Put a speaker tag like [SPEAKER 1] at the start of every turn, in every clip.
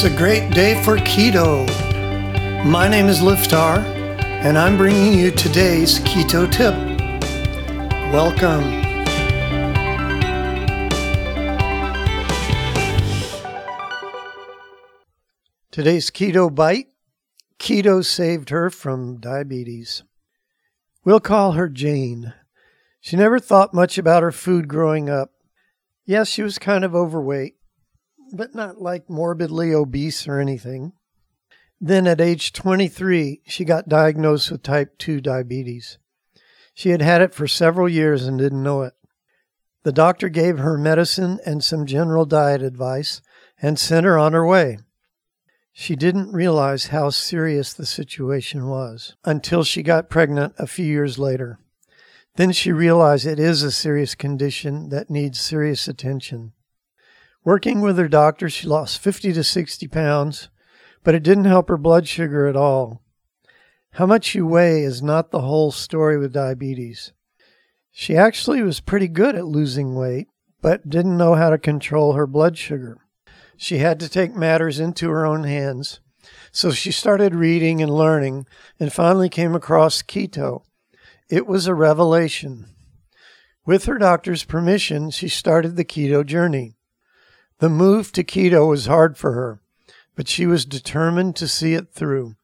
[SPEAKER 1] It's a great day for keto. My name is Liftar, and I'm bringing you today's keto tip. Welcome. Today's keto bite keto saved her from diabetes. We'll call her Jane. She never thought much about her food growing up. Yes, she was kind of overweight, but not like morbidly obese or anything. Then at age 23, she got diagnosed with type 2 diabetes. She had had it for several years and didn't know it. The doctor gave her medicine and some general diet advice and sent her on her way. She didn't realize how serious the situation was until she got pregnant a few years later. Then she realized it is a serious condition that needs serious attention. Working with her doctor, she lost 50 to 60 pounds, but it didn't help her blood sugar at all. How much you weigh is not the whole story with diabetes. She actually was pretty good at losing weight, but didn't know how to control her blood sugar. She had to take matters into her own hands. So she started reading and learning and finally came across keto. It was a revelation. With her doctor's permission, she started the keto journey. The move to keto was hard for her, but she was determined to see it through.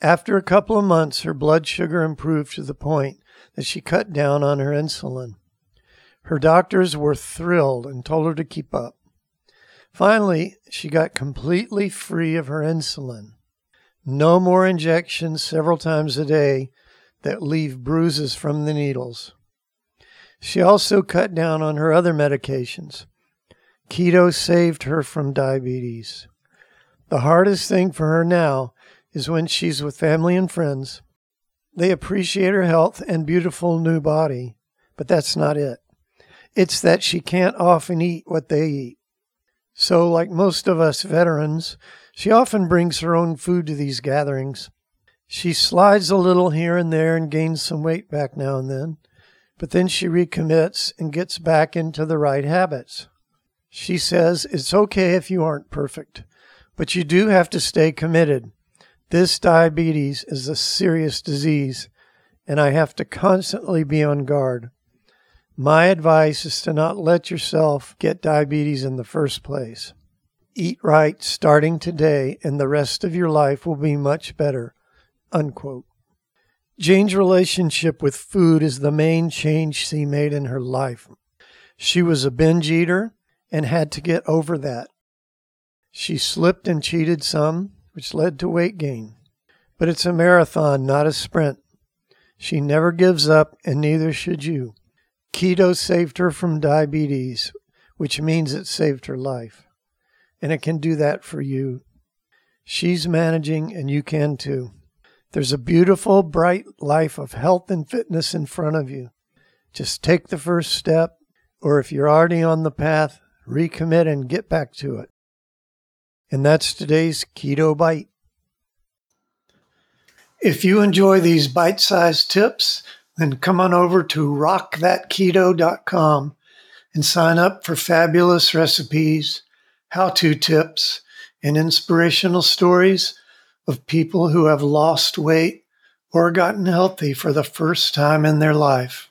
[SPEAKER 1] After a couple of months, her blood sugar improved to the point that she cut down on her insulin. Her doctors were thrilled and told her to keep up. Finally, she got completely free of her insulin. No more injections several times a day that leave bruises from the needles. She also cut down on her other medications. Keto saved her from diabetes. The hardest thing for her now is when she's with family and friends. They appreciate her health and beautiful new body, but that's not it. It's that she can't often eat what they eat. So, like most of us veterans, she often brings her own food to these gatherings. She slides a little here and there and gains some weight back now and then, but then she recommits and gets back into the right habits. She says it's okay if you aren't perfect, but you do have to stay committed. This diabetes is a serious disease, and I have to constantly be on guard. My advice is to not let yourself get diabetes in the first place. Eat right starting today, and the rest of your life will be much better. Unquote. Jane's relationship with food is the main change she made in her life. She was a binge eater and had to get over that. She slipped and cheated some, which led to weight gain. But it's a marathon, not a sprint. She never gives up, and neither should you. Keto saved her from diabetes, which means it saved her life. And it can do that for you. She's managing, and you can too. There's a beautiful, bright life of health and fitness in front of you. Just take the first step, or if you're already on the path, recommit, and get back to it. And that's today's Keto Bite. If you enjoy these bite sized tips, then come on over to rockthatketo.com and sign up for fabulous recipes, how to tips, and inspirational stories of people who have lost weight or gotten healthy for the first time in their life.